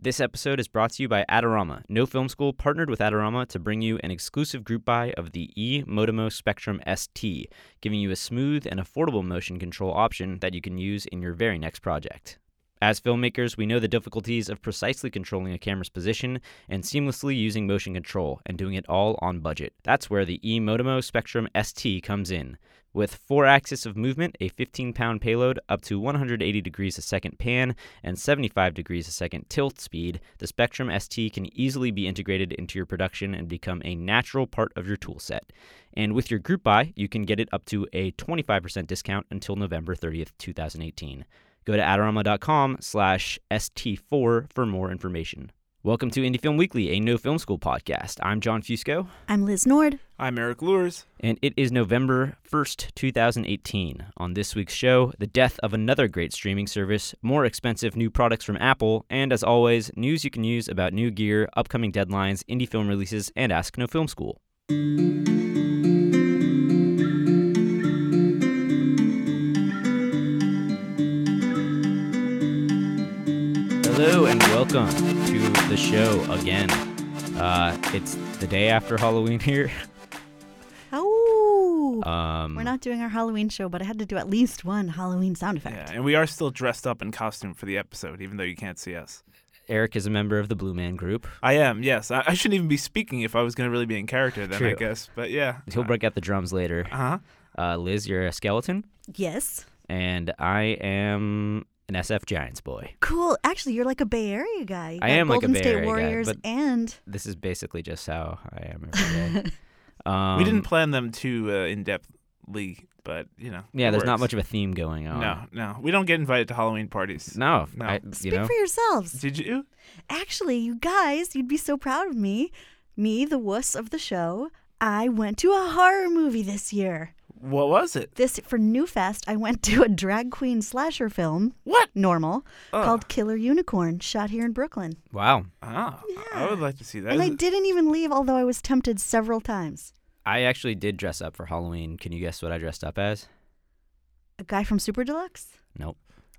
This episode is brought to you by Adorama. No Film School partnered with Adorama to bring you an exclusive group buy of the E Motimo Spectrum ST, giving you a smooth and affordable motion control option that you can use in your very next project. As filmmakers, we know the difficulties of precisely controlling a camera's position and seamlessly using motion control and doing it all on budget. That's where the E Motimo Spectrum ST comes in. With four axis of movement, a 15 pound payload, up to 180 degrees a second pan, and 75 degrees a second tilt speed, the Spectrum ST can easily be integrated into your production and become a natural part of your toolset. And with your group buy, you can get it up to a 25% discount until November 30th, 2018. Go to adorama.com slash ST4 for more information. Welcome to Indie Film Weekly, a no film school podcast. I'm Jon Fusco, I'm Liz Nord. I'm Erik Luers. and it is November 1st, 2018. On this week's show, the death of another great streaming service, more expensive new products from Apple, and as always, news you can use about new gear, upcoming deadlines, indie film releases, and Ask No Film School. Hello and welcome to the show again. Uh, it's the day after Halloween here. Oh, Um, we're not doing our Halloween show, but I had to do at least one Halloween sound effect. Yeah, effect. and we are still dressed up in costume for the episode, even though you can't see us. Erik is a member of the Blue Man Group. I am, yes. I, I shouldn't even be speaking if I was going to really be in character then, I guess. But yeah. He'll break out the drums later. Uh huh. Uh, Liz, you're a skeleton, Yes. and I am an SF Giants boy. Cool. Actually, you're like a Bay Area guy. You I got am like a Golden Bay State Area guy, Warriors but- and This is basically just how I am every day. um, we didn't plan them too uh, in depthly, but, you know. Yeah, it there's not much of a theme going on. No, no. We don't get invited to Halloween parties. No, No. I, you speak know, for yourselves. Did you? Actually, you guys, you'd be so proud of me. Me, the wuss of the show. I went to a horror movie this year. What was it? This for Newfest. I went to a drag queen slasher film, What? normal, Oh. called Killer Unicorn, shot here in Brooklyn. wow. Oh, I would like to see that. And Is I it- didn't even leave, although I was tempted several times. I actually did dress up for Halloween. Can you guess what I dressed up as? A guy from Super Deluxe? Nope.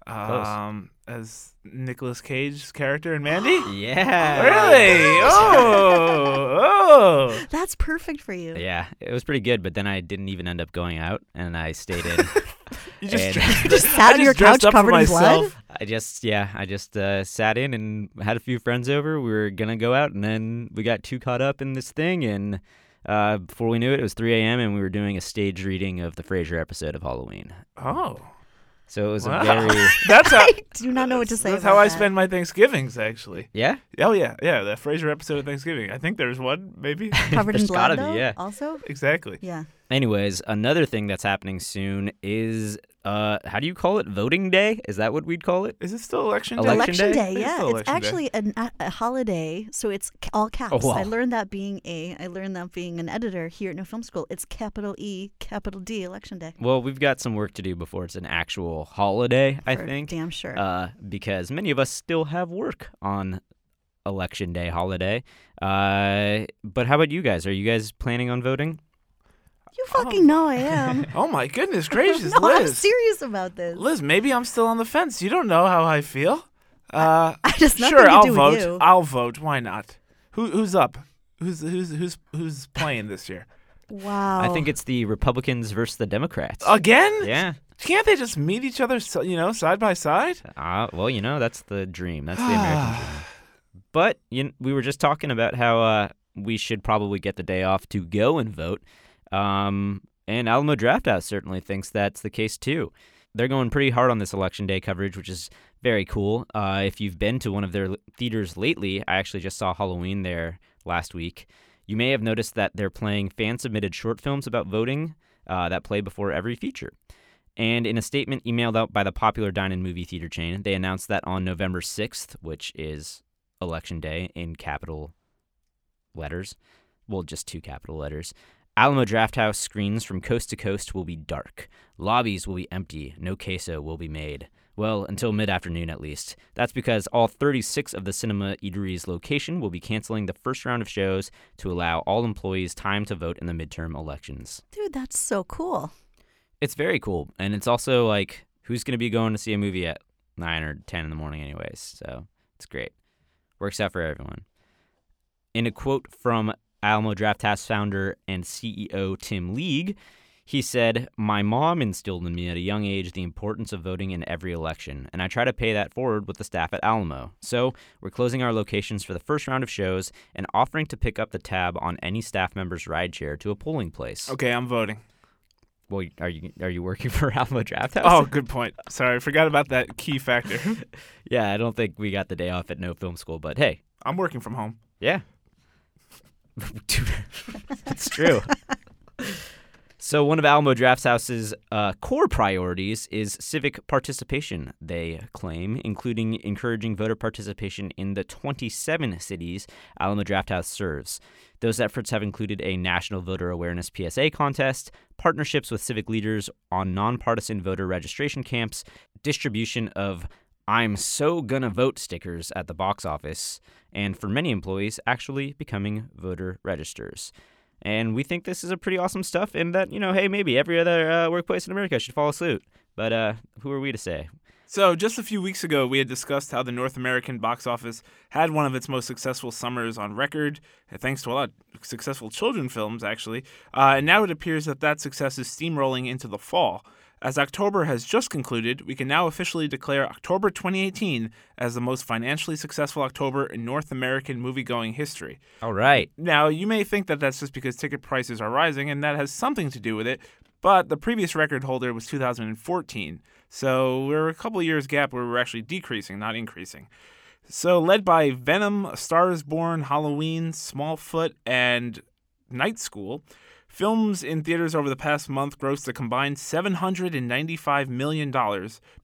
Um, as Nicolas Cage's character in Mandy? Yeah. really? Oh, oh. That's perfect for you. Yeah, it was pretty good, but then I didn't even end up going out, and I stayed in. You just, dressed- You just I sat on your couch covered in blood? I just, yeah, I just uh, sat in and had a few friends over. We were gonna go out, and then we got too caught up in this thing, and uh, before we knew it, it was 3 a.m. and we were doing a stage reading of the Frasier episode of Halloween. Oh, So it was wow. a very, that's how. I do not know what to say. That's about how I that. spend my Thanksgivings, actually. yeah, Oh yeah, yeah. The Frasier episode of Thanksgiving. I think there's one, maybe. covered in There's blood. gotta be, though, yeah. Also, exactly. yeah. Anyways, another thing that's happening soon is uh how do you call it? Voting day? Is that what we'd call it? Is it still election day? Election Election day? day, yeah. still It's actually an, a, a holiday, so it's all caps. Oh, wow. I learned that being a, I learned that being an editor here at No Film School. It's capital E, capital D, Election Day. Well, we've got some work to do before it's an actual holiday, I think. Damn sure. Uh because many of us still have work on election day holiday. Uh but how about you guys? Are you guys planning on voting? You fucking know I am. Oh my goodness gracious, no, I'm serious about this. Liz, maybe I'm still on the fence. You don't know how I feel. Uh, I just nothing sure, to I'll do vote. with you. I'll vote. Why not? Who, who's up? Who's who's who's who's playing this year? wow. I think it's the Republicans versus the Democrats. Again? yeah. Can't they just meet each other, so- you know, side by side? Uh, well, you know, that's the dream. That's the American dream. But you kn- we were just talking about how uh, we should probably get the day off to go and vote. Um, and Alamo Drafthouse certainly thinks that's the case too. They're going pretty hard on this election day coverage, which is very cool. Uh, if you've been to one of their theaters lately, I actually just saw Halloween there last week. You may have noticed that they're playing fan submitted short films about voting uh, that play before every feature. And in a statement emailed out by the popular dine in movie theater chain, they announced that on November 6th, which is Election Day in capital letters, well, just two capital letters, Alamo Drafthouse screens from coast to coast will be dark. Lobbies will be empty. No queso will be made. Well, until mid afternoon at least. That's because all 36 of the Cinema Eatery's location will be canceling the first round of shows to allow all employees time to vote in the midterm elections. Dude, that's so cool. It's very cool. And it's also like, who's going to be going to see a movie at 9 or 10 in the morning, anyways? So it's great. Works out for everyone. In a quote from Alamo Drafthouse founder and CEO Tim League, he said, My mom instilled in me at a young age the importance of voting in every election, and I try to pay that forward with the staff at Alamo. So, we're closing our locations for the first round of shows and offering to pick up the tab on any staff member's rideshare to a polling place. Okay, I'm voting. Well, are you are you working for Alamo Drafthouse? Oh, good point. Sorry, I forgot about that key factor. yeah, I don't think we got the day off at No Film School, but hey, I'm working from home. yeah. It's true. So, one of Alamo Drafthouse's uh, core priorities is civic participation, they claim, including encouraging voter participation in the 27 cities Alamo Drafthouse serves. Those efforts have included a national voter awareness PSA contest, partnerships with civic leaders on nonpartisan voter registration camps, distribution of I'm so gonna vote stickers at the box office, and for many employees, actually becoming voter registers. And we think this is a pretty awesome stuff, and that, you know, hey, maybe every other uh, workplace in America should follow suit. But uh, who are we to say? So, just a few weeks ago, we had discussed how the North American box office had one of its most successful summers on record, uh, thanks to a lot of successful children films, actually. Uh, and now it appears that that success is steamrolling into the fall. As October has just concluded, we can now officially declare October 2018 as the most financially successful October in North American movie-going history. All right. Now, you may think that that's just because ticket prices are rising, and that has something to do with it, but the previous record holder was 2014. So we're a couple years gap where we're actually decreasing, not increasing. So, led by Venom, Stars Born, Halloween, Smallfoot, and Night School, films in theaters over the past month grossed a combined $795 million,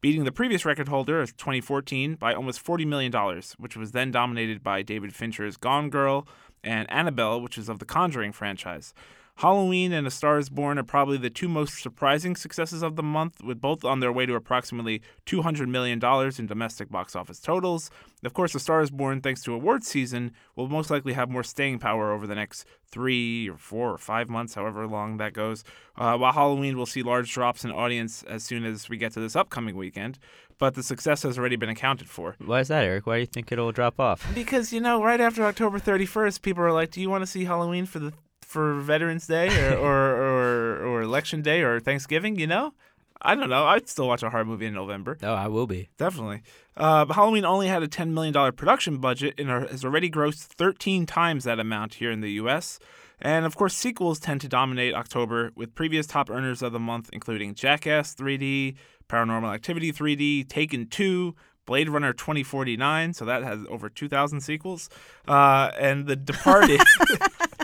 beating the previous record holder of 2014 by almost $40 million, which was then dominated by David Fincher's Gone Girl and Annabelle, which is of the Conjuring franchise. Halloween and A Star is Born are probably the two most surprising successes of the month, with both on their way to approximately $200 million in domestic box office totals. Of course, A Star is Born, thanks to awards season, will most likely have more staying power over the next three or four or five months, however long that goes. Uh, while Halloween will see large drops in audience as soon as we get to this upcoming weekend, but the success has already been accounted for. Why is that, Erik? Why do you think it'll drop off? Because, you know, right after October 31st, people are like, do you want to see Halloween for the for Veterans Day or, or, or, or Election Day or Thanksgiving, you know? I don't know. I'd still watch a horror movie in November. Oh, I will be. Definitely. Uh, but Halloween only had a $10 million production budget and has already grossed 13 times that amount here in the U.S. And of course, sequels tend to dominate October, with previous top earners of the month including Jackass 3D, Paranormal Activity 3D, Taken 2, Blade Runner 2049, so that has over 2,000 sequels, uh, and The Departed.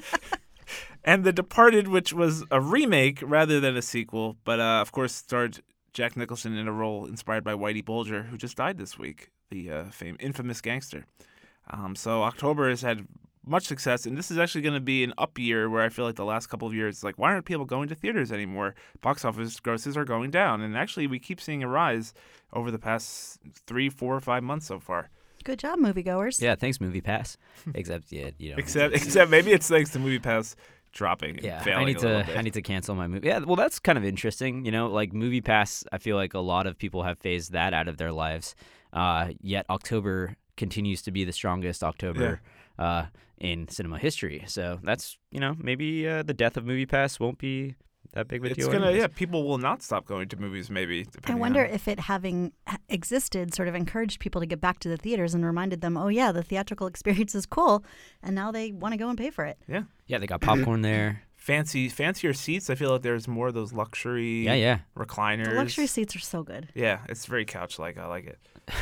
and The Departed, which was a remake rather than a sequel, but uh, of course starred Jack Nicholson in a role inspired by Whitey Bulger, who just died this week, the uh, fame infamous gangster. Um, so October has had much success, and this is actually going to be an up year where I feel like the last couple of years, like why aren't people going to theaters anymore? Box office grosses are going down, and actually we keep seeing a rise over the past three, four, or five months so far. Good job, moviegoers. Yeah, thanks, Movie Pass. Except, yeah, you know. Except, except maybe it's thanks to Movie Pass dropping. Yeah, I need to. I need to cancel my movie. Yeah, well, that's kind of interesting. You know, like Movie Pass. I feel like a lot of people have phased that out of their lives. Uh, yet October continues to be the strongest October uh, in cinema history. So that's you know maybe uh, the death of Movie Pass won't be that big of a It's gonna anyways. yeah. People will not stop going to movies. Maybe. I wonder on- if it having existed sort of encouraged people to get back to the theaters and reminded them, oh, yeah, the theatrical experience is cool. And now they want to go and pay for it. Yeah. Yeah, they got popcorn there. Fancy, fancier seats. I feel like there's more of those luxury Yeah, yeah. recliners. The luxury seats are so good. Yeah, it's very couch-like. I like it.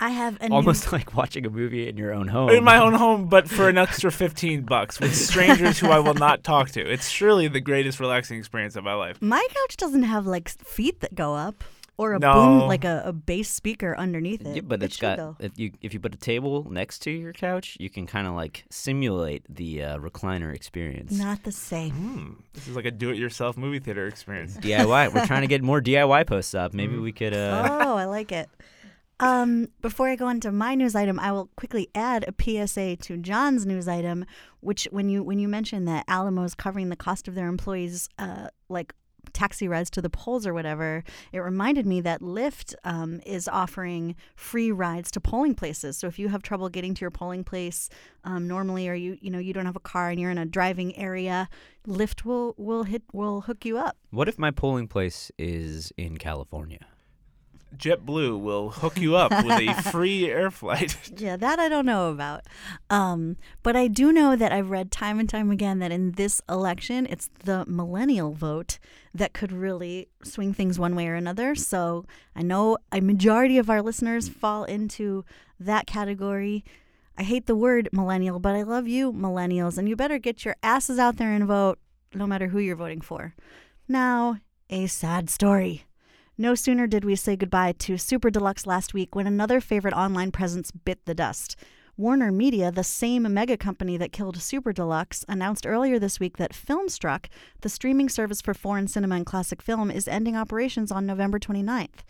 I have a new- Almost like watching a movie in your own home. In my own home, but for an extra fifteen bucks with strangers who I will not talk to. It's surely the greatest relaxing experience of my life. My couch doesn't have like feet that go up or a No. boom, like a, a bass speaker underneath it. Yeah, but It it's should, got though. if you if you put a table next to your couch, you can kind of like simulate the uh, recliner experience. Not the same. Hmm. This is like a do-it-yourself movie theater experience. DIY. We're trying to get more DIY posts up. Maybe we could. Uh, oh, I like it. Um, before I go into my news item, I will quickly add a PSA to Jon's news item, which when you when you mentioned that Alamo's covering the cost of their employees, uh, like taxi rides to the polls or whatever, it reminded me that Lyft um, is offering free rides to polling places. So if you have trouble getting to your polling place um, normally, or you you know you don't have a car and you're in a driving area, Lyft will will hit will hook you up. What if my polling place is in California? JetBlue will hook you up with a free air flight. Yeah, that I don't know about. Um, but I do know that I've read time and time again that in this election, it's the millennial vote that could really swing things one way or another. So I know a majority of our listeners fall into that category. I hate the word millennial, but I love you, millennials, and you better get your asses out there and vote, no matter who you're voting for. Now, a sad story. No sooner did we say goodbye to Super Deluxe last week when another favorite online presence bit the dust. Warner Media, the same mega company that killed Super Deluxe, announced earlier this week that Filmstruck, the streaming service for foreign cinema and classic film, is ending operations on November 29th.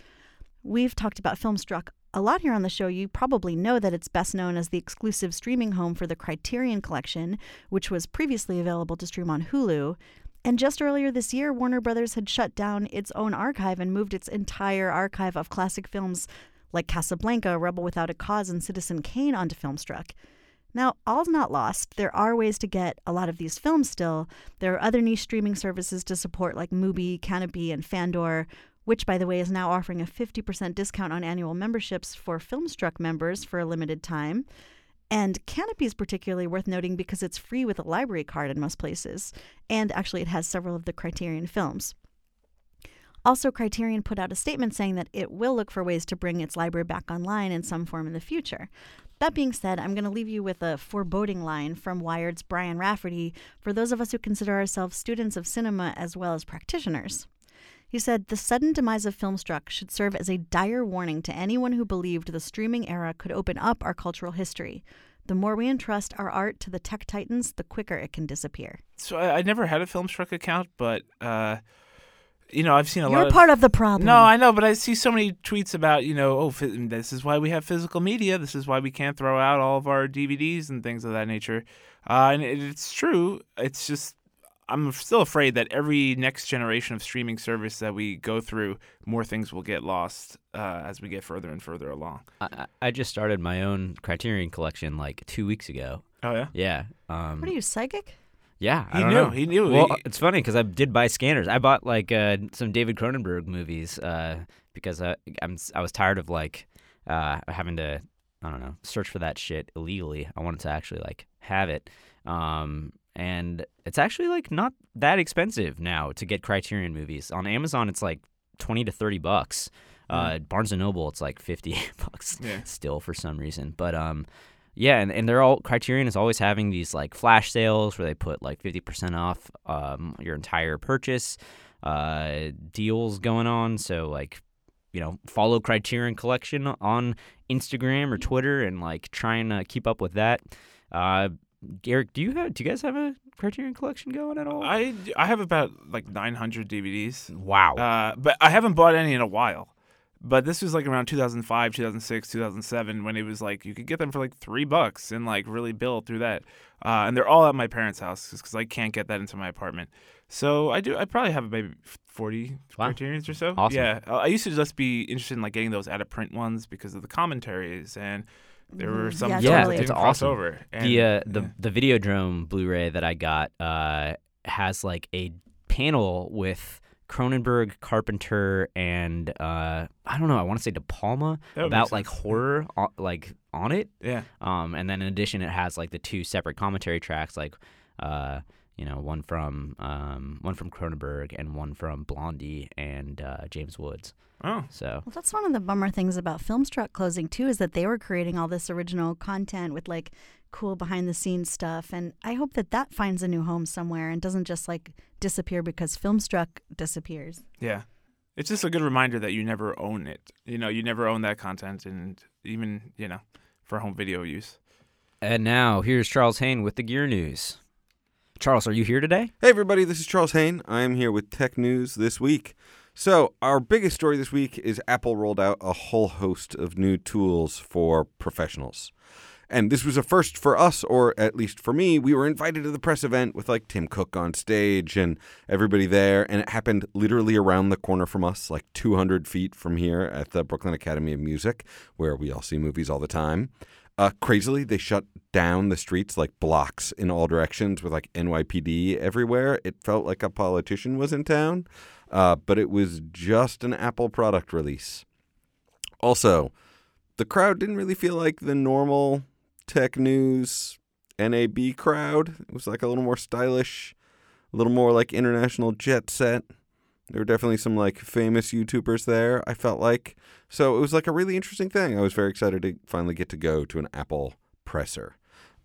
We've talked about Filmstruck a lot here on the show. You probably know that it's best known as the exclusive streaming home for the Criterion Collection, which was previously available to stream on Hulu. And just earlier this year, Warner Brothers had shut down its own archive and moved its entire archive of classic films like Casablanca, Rebel Without a Cause, and Citizen Kane onto Filmstruck. Now, all's not lost. There are ways to get a lot of these films still. There are other niche streaming services to support, like Mubi, Canopy, and Fandor, which, by the way, is now offering a 50% discount on annual memberships for Filmstruck members for a limited time. And Canopy is particularly worth noting because it's free with a library card in most places, and actually it has several of the Criterion films. Also, Criterion put out a statement saying that it will look for ways to bring its library back online in some form in the future. That being said, I'm going to leave you with a foreboding line from Wired's Brian Raftery for those of us who consider ourselves students of cinema as well as practitioners. He said the sudden demise of Filmstruck should serve as a dire warning to anyone who believed the streaming era could open up our cultural history. The more we entrust our art to the tech titans, the quicker it can disappear. So I, I never had a Filmstruck account, but uh, you know I've seen a lot of You're lot of part of the problem. No, I know, but I see so many tweets about, you know, oh, this is why we have physical media. This is why we can't throw out all of our DVDs and things of that nature. Uh, and it, it's true. It's just, I'm still afraid that every next generation of streaming service that we go through, more things will get lost uh, as we get further and further along. I, I I just started my own Criterion collection like two weeks ago. Oh, yeah? Yeah. Um, What are you, psychic? Yeah, I He don't knew, know. he knew. Well, He- it's funny because I did buy scanners. I bought like uh, some David Cronenberg movies uh, because I, I'm s- I was tired of like uh, having to I don't know search for that shit illegally. I wanted to actually like have it, um, and it's actually like not that expensive now to get Criterion movies on Amazon. It's like twenty to thirty bucks. Uh, Barnes and Noble, it's like fifty bucks Yeah. still for some reason. But um, yeah, and, and they're all Criterion is always having these like flash sales where they put like fifty percent off um your entire purchase, uh, deals going on. So like, you know, follow Criterion Collection on Instagram or Twitter and like trying to keep up with that. Uh, Erik, do you have do you guys have a Criterion Collection going at all? I, I have about like 900 DVDs. wow. Uh, but I haven't bought any in a while. But this was like around 2005, 2006, 2007 when it was like you could get them for like three bucks and like really build through that. Uh, and they're all at my parents' house because I can't get that into my apartment. So I do. I probably have maybe 40 Wow. criterions or so. Awesome. Yeah. Uh, I used to just be interested in like getting those out of print ones because of the commentaries and there were Mhm. some Yeah, Yeah, totally. it's didn't awesome. over. And, the uh, the yeah. the Videodrome Blu-ray that I got uh, has like a panel with Cronenberg, Carpenter, and uh, I don't know. I want to say De Palma That would make about like horror, on, like on it. yeah. Um, and then in addition, it has like the two separate commentary tracks, like uh, you know, one from um, one from Cronenberg and one from Blondie and uh, James Woods. Oh. So Well, that's one of the bummer things about Filmstruck closing too, is that they were creating all this original content with like cool behind the scenes stuff, and I hope that that finds a new home somewhere and doesn't just like disappear because Filmstruck disappears. Yeah. It's just a good reminder that you never own it. You know, you never own that content and even, you know, for home video use. and now here's Charles Haine with the gear news. Charles, are you here today? Hey, everybody, this is Charles Haine. I am here with tech news this week. So, our biggest story this week is Apple rolled out a whole host of new tools for professionals. And this was a first for us, or at least for me. We were invited to the press event with like Tim Cook on stage and everybody there. And it happened literally around the corner from us, like 200 feet from here at the Brooklyn Academy of Music, where we all see movies all the time. Uh, crazily, they shut down the streets like blocks in all directions with like NYPD everywhere. It felt like a politician was in town, uh, but it was just an Apple product release. Also, the crowd didn't really feel like the normal tech news NAB crowd. It was like a little more stylish, a little more like international jet set. There were definitely some like famous YouTubers there, I felt like. So it was like a really interesting thing. I was very excited to finally get to go to an Apple presser.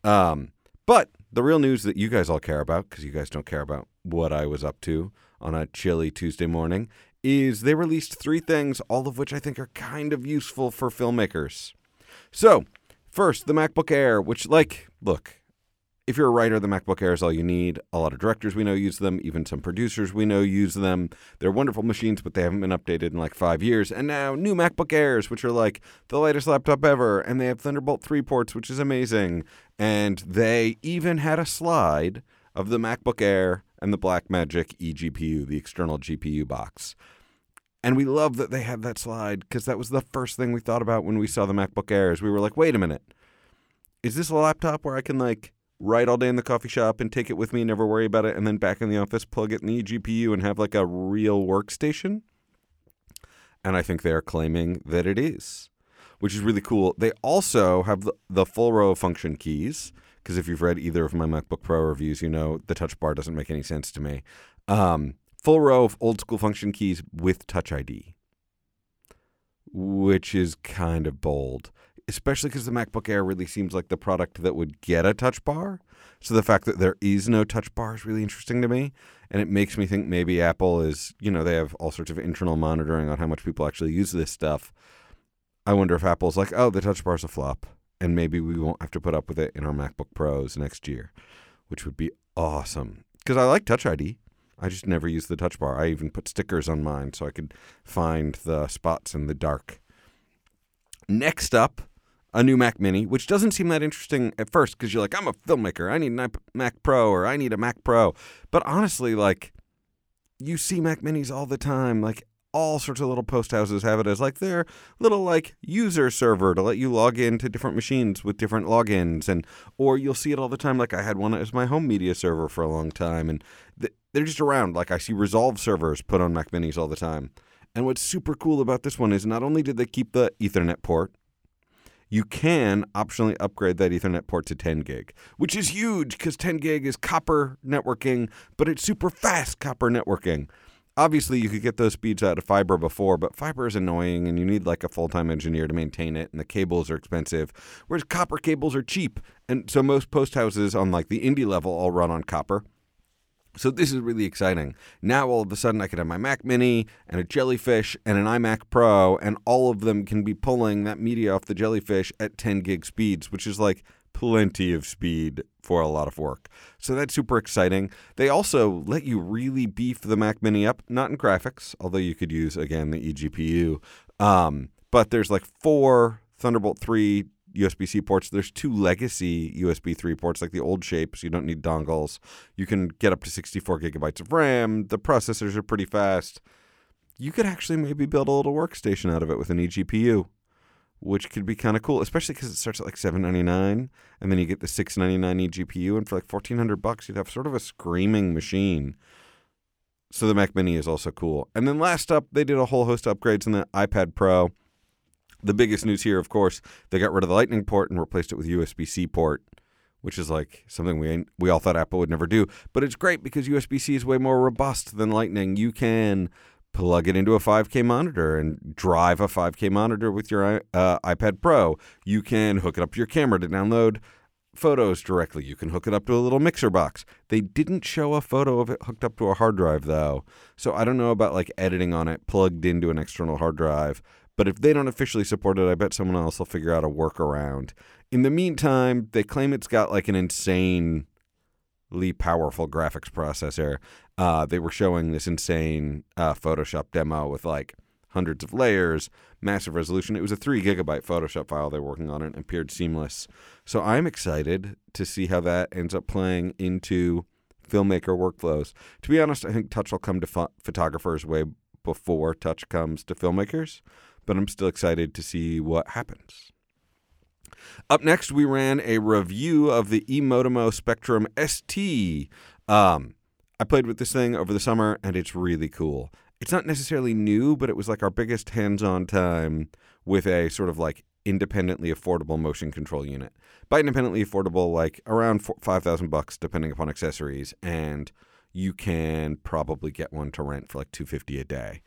Um, but the real news that you guys all care about, because you guys don't care about what I was up to on a chilly Tuesday morning, is they released three things, all of which I think are kind of useful for filmmakers. So, first, the MacBook Air, which, like, look, if you're a writer, the MacBook Air is all you need. A lot of directors we know use them. Even some producers we know use them. They're wonderful machines, but they haven't been updated in like five years. And now new MacBook Airs, which are like the latest laptop ever, and they have Thunderbolt 3 ports, which is amazing. And they even had a slide of the MacBook Air and the Blackmagic eGPU, the external GPU box. And we love that they had that slide because that was the first thing we thought about when we saw the MacBook Airs. We were like, wait a minute. Is this a laptop where I can like write all day in the coffee shop and take it with me, never worry about it, and then back in the office, plug it in the GPU and have like a real workstation? And I think they are claiming that it is, which is really cool. They also have the, the full row of function keys, because if you've read either of my MacBook Pro reviews, you know the touch bar doesn't make any sense to me. Um, full row of old school function keys with Touch ID, which is kind of bold especially because the MacBook Air really seems like the product that would get a touch bar. So the fact that there is no touch bar is really interesting to me. And it makes me think maybe Apple is, you know, they have all sorts of internal monitoring on how much people actually use this stuff. I wonder if Apple's like, oh, the touch bar's a flop. And maybe we won't have to put up with it in our MacBook Pros next year, which would be awesome. Because I like Touch ID. I just never use the touch bar. I even put stickers on mine so I could find the spots in the dark. Next up, a new Mac Mini, which doesn't seem that interesting at first because you're like, I'm a filmmaker. I need a Mac Pro or I need a Mac Pro. But honestly, like, you see Mac Minis all the time. Like, all sorts of little post houses have it as like their little like user server to let you log into different machines with different logins and or you'll see it all the time like I had one as my home media server for a long time and they're just around like I see Resolve servers put on Mac Minis all the time. And what's super cool about this one is not only did they keep the Ethernet port, you can optionally upgrade that Ethernet port to 10 gig, which is huge because 10 gig is copper networking, but it's super fast copper networking. Obviously, you could get those speeds out of fiber before, but fiber is annoying and you need like a full time engineer to maintain it, and the cables are expensive, whereas copper cables are cheap. And so most post houses on like the indie level all run on copper. So this is really exciting. Now all of a sudden I can have my Mac Mini and a Jellyfish and an iMac Pro, and all of them can be pulling that media off the Jellyfish at 10 gig speeds, which is like plenty of speed for a lot of work. So that's super exciting. They also let you really beef the Mac Mini up, not in graphics, although you could use again the eGPU. Um, but there's like four Thunderbolt 3 USB C ports. There's two legacy USB 3 ports, like the old shapes. You don't need dongles. You can get up to 64 gigabytes of RAM. The processors are pretty fast. You could actually maybe build a little workstation out of it with an eGPU, which could be kind of cool, especially because it starts at like 799 and then you get the 699 eGPU. And for like 1400 bucks, you'd have sort of a screaming machine. So the Mac Mini is also cool. And then last up, they did a whole host of upgrades in the iPad Pro. The biggest news here, of course, they got rid of the Lightning port and replaced it with USB C port, which is like something we we all thought Apple would never do. But it's great because USB C is way more robust than Lightning. You can plug it into a 5K monitor and drive a 5K monitor with your uh, iPad Pro. You can hook it up to your camera to download photos directly. You can hook it up to a little mixer box. They didn't show a photo of it hooked up to a hard drive though. So I don't know about like editing on it plugged into an external hard drive. But if they don't officially support it, I bet someone else will figure out a workaround. In the meantime, they claim it's got like an insanely powerful graphics processor. Uh, they were showing this insane uh, Photoshop demo with like hundreds of layers, massive resolution. It was a three gigabyte Photoshop file they were working on and it appeared seamless. So I'm excited to see how that ends up playing into filmmaker workflows. To be honest, I think touch will come to pho- photographers way before touch comes to filmmakers, but I'm still excited to see what happens. Up next, we ran a review of the Emotimo Spectrum ST. Um, I played with this thing over the summer, and it's really cool. It's not necessarily new, but it was like our biggest hands-on time with a sort of like independently affordable motion control unit. By independently affordable, like around five thousand bucks, depending upon accessories, and you can probably get one to rent for like two fifty a day.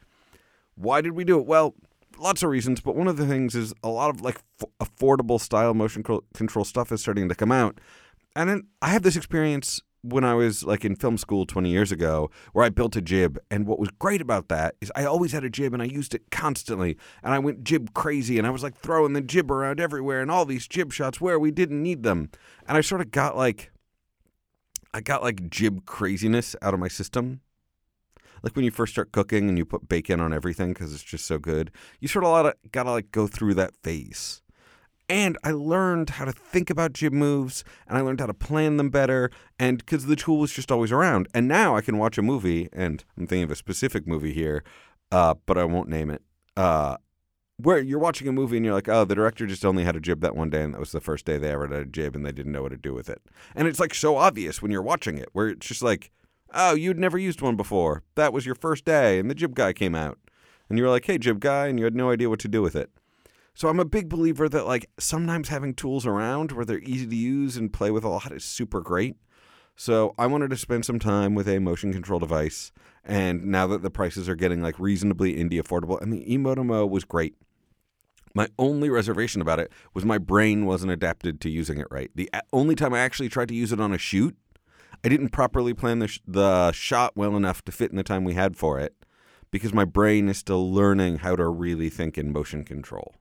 Why did we do it? Well, lots of reasons, but one of the things is a lot of like f- affordable style motion control stuff is starting to come out. And then I have this experience when I was like in film school 20 years ago where I built a jib. And what was great about that is I always had a jib and I used it constantly. And I went jib crazy and I was like throwing the jib around everywhere and all these jib shots where we didn't need them. And I sort of got like, I got like jib craziness out of my system like when you first start cooking and you put bacon on everything because it's just so good. You sort of gotta like go through that phase. And I learned how to think about jib moves and I learned how to plan them better. And because the tool was just always around. And now I can watch a movie, and I'm thinking of a specific movie here, uh, but I won't name it. Uh, where you're watching a movie and you're like, oh, the director just only had a jib that one day, and that was the first day they ever had a jib, and they didn't know what to do with it. And it's like so obvious when you're watching it, where it's just like, oh, you'd never used one before. That was your first day, and the jib guy came out. And you were like, hey, jib guy, and you had no idea what to do with it. So I'm a big believer that like sometimes having tools around where they're easy to use and play with a lot is super great. So I wanted to spend some time with a motion control device, and now that the prices are getting like reasonably indie affordable, and the Emotimo was great. My only reservation about it was my brain wasn't adapted to using it right. The only time I actually tried to use it on a shoot, I didn't properly plan the, sh- the shot well enough to fit in the time we had for it because my brain is still learning how to really think in motion control.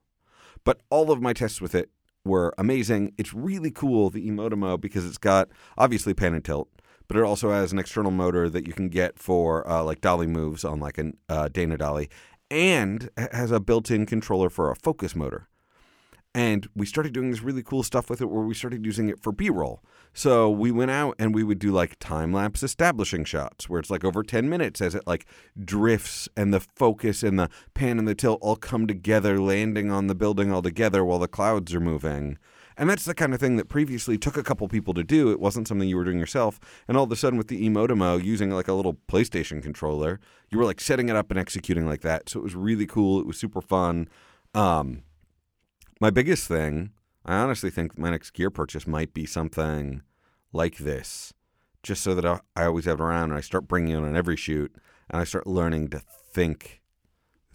But all of my tests with it were amazing. It's really cool, the Emotimo, because it's got obviously pan and tilt, but it also has an external motor that you can get for uh, like dolly moves on like a uh, Dana dolly, and has a built-in controller for a focus motor. And we started doing this really cool stuff with it where we started using it for B roll. So we went out and we would do like time lapse establishing shots where it's like over 10 minutes as it like drifts and the focus and the pan and the tilt all come together, landing on the building all together while the clouds are moving. And that's the kind of thing that previously took a couple people to do. It wasn't something you were doing yourself. And all of a sudden, with the Emotimo using like a little PlayStation controller, you were like setting it up and executing like that. So it was really cool. It was super fun. Um, my biggest thing, I honestly think my next gear purchase might be something like this, just so that I, always have it around and I start bringing it on every shoot and I start learning to think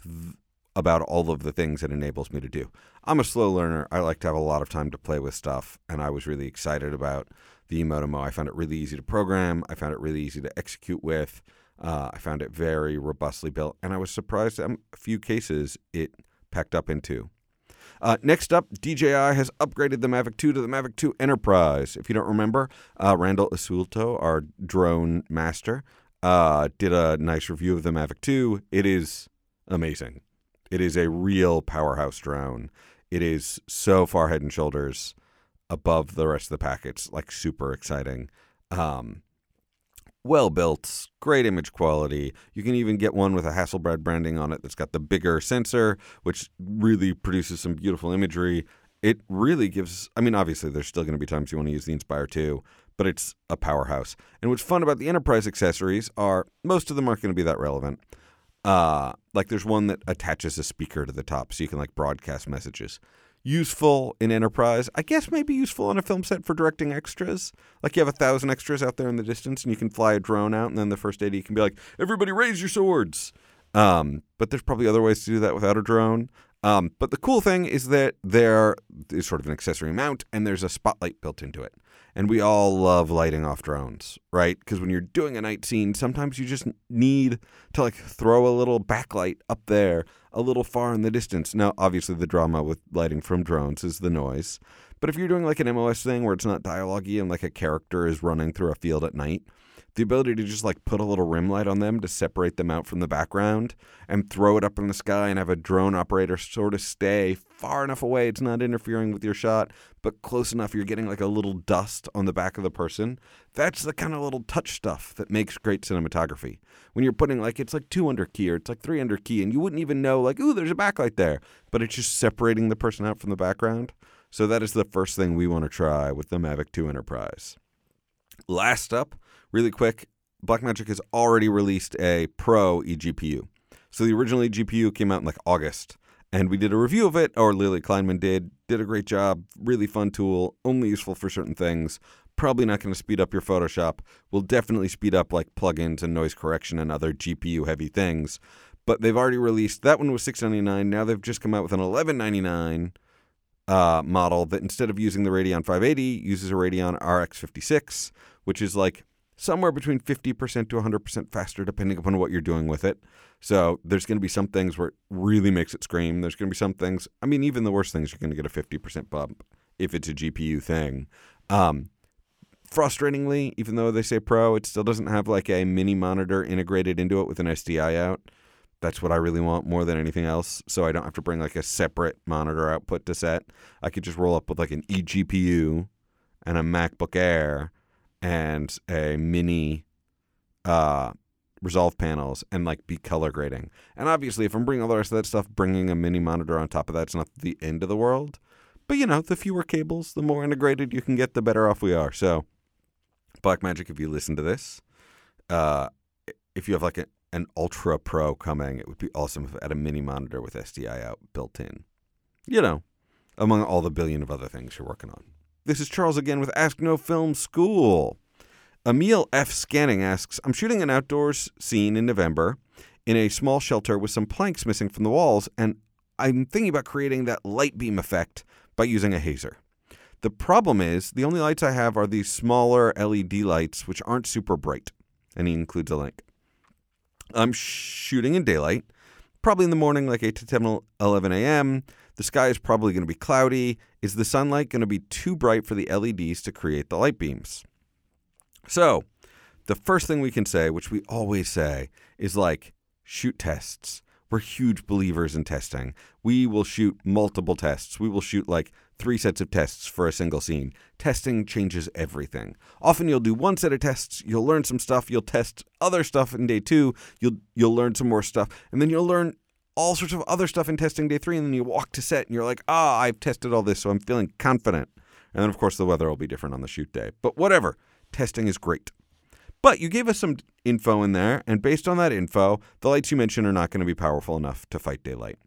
th- about all of the things it enables me to do. I'm a slow learner. I like to have a lot of time to play with stuff, and I was really excited about the Emotimo. I found it really easy to program. I found it really easy to execute with. Uh, I found it very robustly built, and I was surprised at a few cases it packed up into. Uh, next up, DJI has upgraded the Mavic 2 to the Mavic 2 Enterprise. If you don't remember, uh, Randall Asulto, our drone master, uh, did a nice review of the Mavic 2. It is amazing. It is a real powerhouse drone. It is so far head and shoulders above the rest of the pack. It's like super exciting. Um, well built, great image quality. You can even get one with a Hasselblad branding on it that's got the bigger sensor, which really produces some beautiful imagery. It really gives, I mean, obviously, there's still going to be times you want to use the Inspire 2, but it's a powerhouse. And what's fun about the enterprise accessories are most of them aren't going to be that relevant. Uh, like there's one that attaches a speaker to the top so you can like broadcast messages useful in enterprise. I guess maybe useful on a film set for directing extras. Like you have a thousand extras out there in the distance, and you can fly a drone out, and then the first AD can be like, "Everybody, raise your swords." Um, but there's probably other ways to do that without a drone. Um, but the cool thing is that there is sort of an accessory mount, and there's a spotlight built into it. And we all love lighting off drones, right? Because when you're doing a night scene, sometimes you just need to like throw a little backlight up there, a little far in the distance. Now, obviously, the drama with lighting from drones is the noise, But if you're doing like an MOS thing where it's not dialogue and like a character is running through a field at night, the ability to just like put a little rim light on them to separate them out from the background and throw it up in the sky and have a drone operator sort of stay far enough away it's not interfering with your shot, but close enough you're getting like a little dust on the back of the person. That's the kind of little touch stuff that makes great cinematography. When you're putting like it's like two under key or it's like three under key and you wouldn't even know like, ooh, there's a backlight there, but it's just separating the person out from the background. So that is the first thing we want to try with the Mavic 2 Enterprise. Last up, really quick, Blackmagic has already released a Pro eGPU. So the original eGPU came out in like August, and we did a review of it, or Lily Kleinman did. Did a great job. Really fun tool, only useful for certain things. Probably not going to speed up your Photoshop. Will definitely speed up like plugins and noise correction and other GPU heavy things. But they've already released that one was six ninety nine. Now they've just come out with an eleven ninety nine uh, model that instead of using the Radeon 580 uses a Radeon RX 56, which is like somewhere between 50% to 100% faster, depending upon what you're doing with it. So there's going to be some things where it really makes it scream. There's going to be some things, I mean, even the worst things, you're going to get a 50% bump if it's a GPU thing. Um, frustratingly, even though they say Pro, it still doesn't have like a mini monitor integrated into it with an SDI out. That's what I really want more than anything else. So I don't have to bring like a separate monitor output to set. I could just roll up with like an eGPU and a MacBook Air and a mini uh, resolve panels and like be color grading. And obviously, if I'm bringing all the rest of that stuff, bringing a mini monitor on top of that's not the end of the world. But you know, the fewer cables, the more integrated you can get, the better off we are. So, Blackmagic, if you listen to this, uh, if you have like a, an Ultra Pro coming, it would be awesome if it had a mini monitor with SDI out built in. You know, among all the billion of other things you're working on. This is Charles again with Ask No Film School. Emil F. Scanning asks I'm shooting an outdoors scene in November in a small shelter with some planks missing from the walls, and I'm thinking about creating that light beam effect by using a hazer. The problem is, the only lights I have are these smaller LED lights, which aren't super bright. And he includes a link. I'm shooting in daylight, probably in the morning, like 8 to 10, 11 a.m. The sky is probably going to be cloudy. Is the sunlight going to be too bright for the LEDs to create the light beams? So, the first thing we can say, which we always say, is like shoot tests. We're huge believers in testing. We will shoot multiple tests. We will shoot like three sets of tests for a single scene. Testing changes everything. Often you'll do one set of tests, you'll learn some stuff, you'll test other stuff in day 2, you'll you'll learn some more stuff, and then you'll learn all sorts of other stuff in testing day three, and then you walk to set and you're like, ah, oh, I've tested all this, so I'm feeling confident. And then, of course, the weather will be different on the shoot day. But whatever, testing is great. But you gave us some info in there, and based on that info, the lights you mentioned are not going to be powerful enough to fight daylight.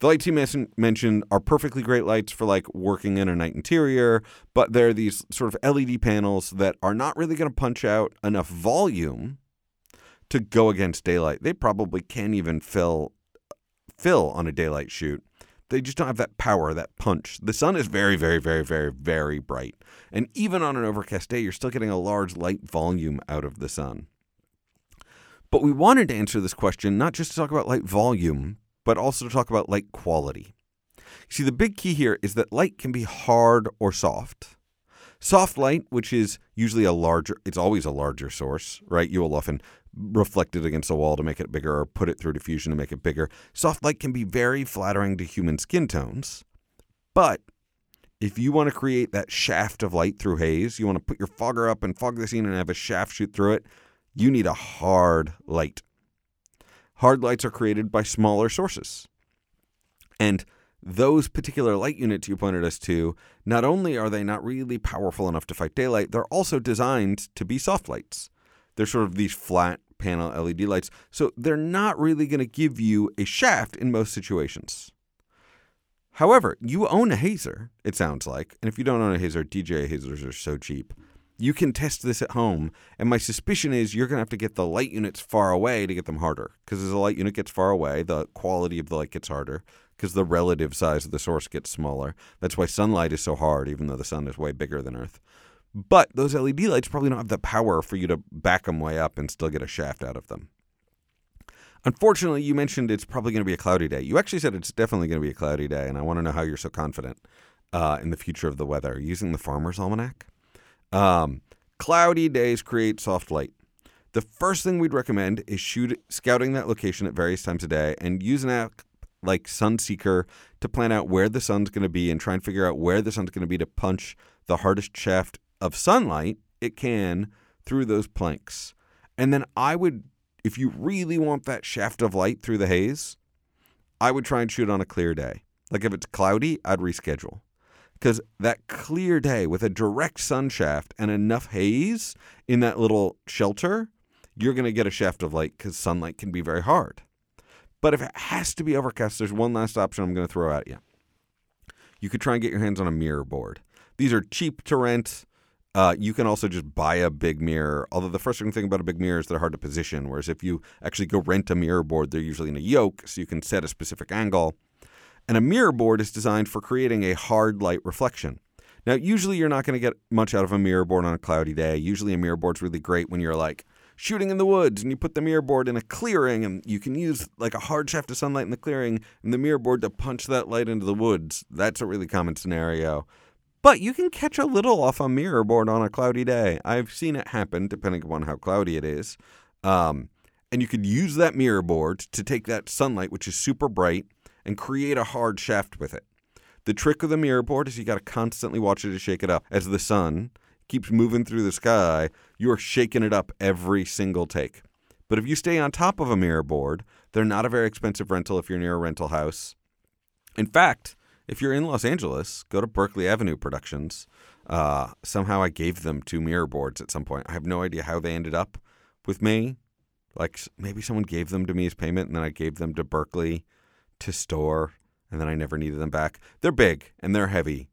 The lights you mentioned are perfectly great lights for like working in a night interior, but they're these sort of LED panels that are not really going to punch out enough volume to go against daylight. They probably can't even fill fill on a daylight shoot. They just don't have that power, that punch. The sun is very, very, very, very, very bright. And even on an overcast day, you're still getting a large light volume out of the sun. But we wanted to answer this question not just to talk about light volume, but also to talk about light quality. See, the big key here is that light can be hard or soft. Soft light, which is usually a larger, it's always a larger source, right? You will often reflect it against a wall to make it bigger or put it through diffusion to make it bigger. Soft light can be very flattering to human skin tones. But if you want to create that shaft of light through haze, you want to put your fogger up and fog the scene and have a shaft shoot through it, you need a hard light. Hard lights are created by smaller sources. And those particular light units you pointed us to, not only are they not really powerful enough to fight daylight, they're also designed to be soft lights. They're sort of these flat panel LED lights, so they're not really going to give you a shaft in most situations. However, you own a hazer, it sounds like, and if you don't own a hazer, DJI hazers are so cheap. You can test this at home, and my suspicion is you're going to have to get the light units far away to get them harder. Because as the light unit gets far away, the quality of the light gets harder because the relative size of the source gets smaller. That's why sunlight is so hard, even though the sun is way bigger than Earth. But those LED lights probably don't have the power for you to back them way up and still get a shaft out of them. Unfortunately, you mentioned it's probably going to be a cloudy day. You actually said it's definitely going to be a cloudy day, and I want to know how you're so confident. uh, in the future of the weather using the Farmer's Almanac. Um, cloudy days create soft light. The first thing we'd recommend is shoot, scouting that location at various times a day and use an app like Sunseeker to plan out where the sun's going to be and try and figure out where the sun's going to be to punch the hardest shaft of sunlight it can through those planks. And then I would, if you really want that shaft of light through the haze, I would try and shoot on a clear day. Like if it's cloudy, I'd reschedule. Because that clear day with a direct sun shaft and enough haze in that little shelter, you're going to get a shaft of light because sunlight can be very hard. But if it has to be overcast, there's one last option I'm going to throw at you. You could try and get your hands on a mirror board. These are cheap to rent. Uh, you can also just buy a big mirror. Although the frustrating thing about a big mirror is they're hard to position. Whereas if you actually go rent a mirror board, they're usually in a yoke, so you can set a specific angle. And a mirror board is designed for creating a hard light reflection. Now, usually you're not going to get much out of a mirror board on a cloudy day. Usually a mirror board's really great when you're like shooting in the woods and you put the mirror board in a clearing and you can use like a hard shaft of sunlight in the clearing and the mirror board to punch that light into the woods. That's a really common scenario. But you can catch a little off a mirror board on a cloudy day. I've seen it happen depending upon how cloudy it is. Um, and you could use that mirror board to take that sunlight, which is super bright, and create a hard shaft with it. The trick of the mirror board is you got to constantly watch it to shake it up. As the sun keeps moving through the sky, you are shaking it up every single take. But if you stay on top of a mirror board, they're not a very expensive rental if you're near a rental house. In fact, if you're in Los Angeles, go to Berkeley Avenue Productions. Uh, somehow I gave them two mirror boards at some point. I have no idea how they ended up with me. Like maybe someone gave them to me as payment, and then I gave them to Berkeley to store, and then I never needed them back. They're big and they're heavy,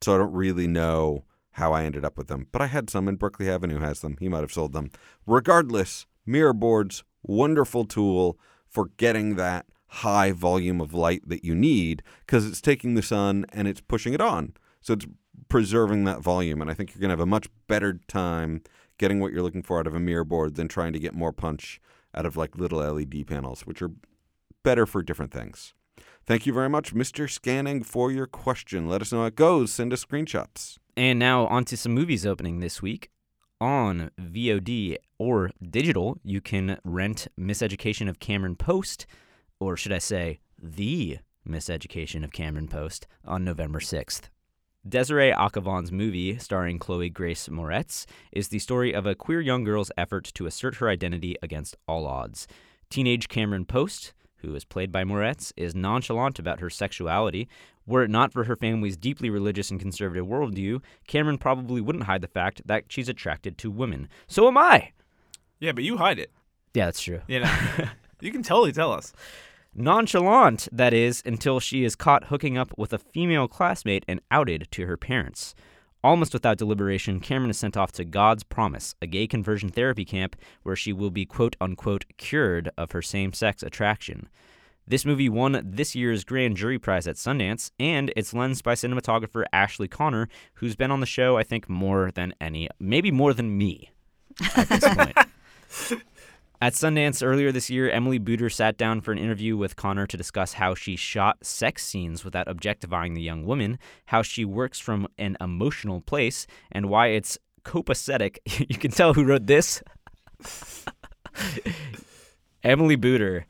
so I don't really know how I ended up with them. But I had some, and Berkeley Avenue has them. He might have sold them. Regardless, mirror boards, wonderful tool for getting that high volume of light that you need because it's taking the sun and it's pushing it on. So it's preserving that volume. And I think you're going to have a much better time getting what you're looking for out of a mirror board than trying to get more punch out of like little LED panels, which are better for different things. Thank you very much, Mr. Scanning, for your question. Let us know how it goes. Send us screenshots. And now on to some movies opening this week. On VOD or digital, you can rent Miseducation of Cameron Post, or should I say, The Miseducation of Cameron Post, on November 6th. Desiree Akhavan's movie, starring Chloe Grace Moretz, is the story of a queer young girl's effort to assert her identity against all odds. Teenage Cameron Post, who is played by Moretz, is nonchalant about her sexuality. Were it not for her family's deeply religious and conservative worldview, Cameron probably wouldn't hide the fact that she's attracted to women. So am I. Yeah, but you hide it. Yeah, that's true. You know, you can totally tell us. Nonchalant, that is, until she is caught hooking up with a female classmate and outed to her parents. Almost without deliberation, Cameron is sent off to God's Promise, a gay conversion therapy camp where she will be quote unquote cured of her same sex attraction. This movie won this year's Grand Jury Prize at Sundance, and it's lensed by cinematographer Ashley Connor, who's been on the show, I think, more than any, maybe more than me at this point. At Sundance earlier this year, Emily Buder sat down for an interview with Connor to discuss how she shot sex scenes without objectifying the young woman, how she works from an emotional place, and why it's copacetic. you can tell who wrote this. Emily Buder,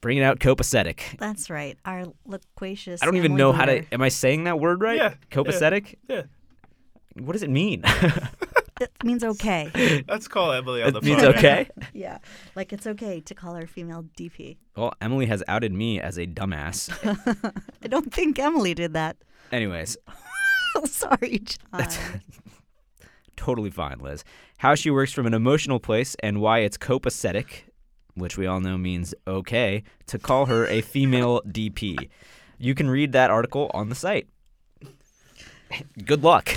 bringing out copacetic. That's right. Our loquacious. I don't even Emily know how to. Am I saying that word right? Yeah, Copacetic? Yeah, What does it mean? It means okay. let's call Emily on the it means phone. okay? yeah, like it's okay to call her female DP. Well, Emily has outed me as a dumbass. I don't think Emily did that. Anyways, Sorry, Jon. totally fine, Liz. How she works from an emotional place and why it's copacetic, which we all know means okay, to call her a female DP. You can read that article on the site. Good luck.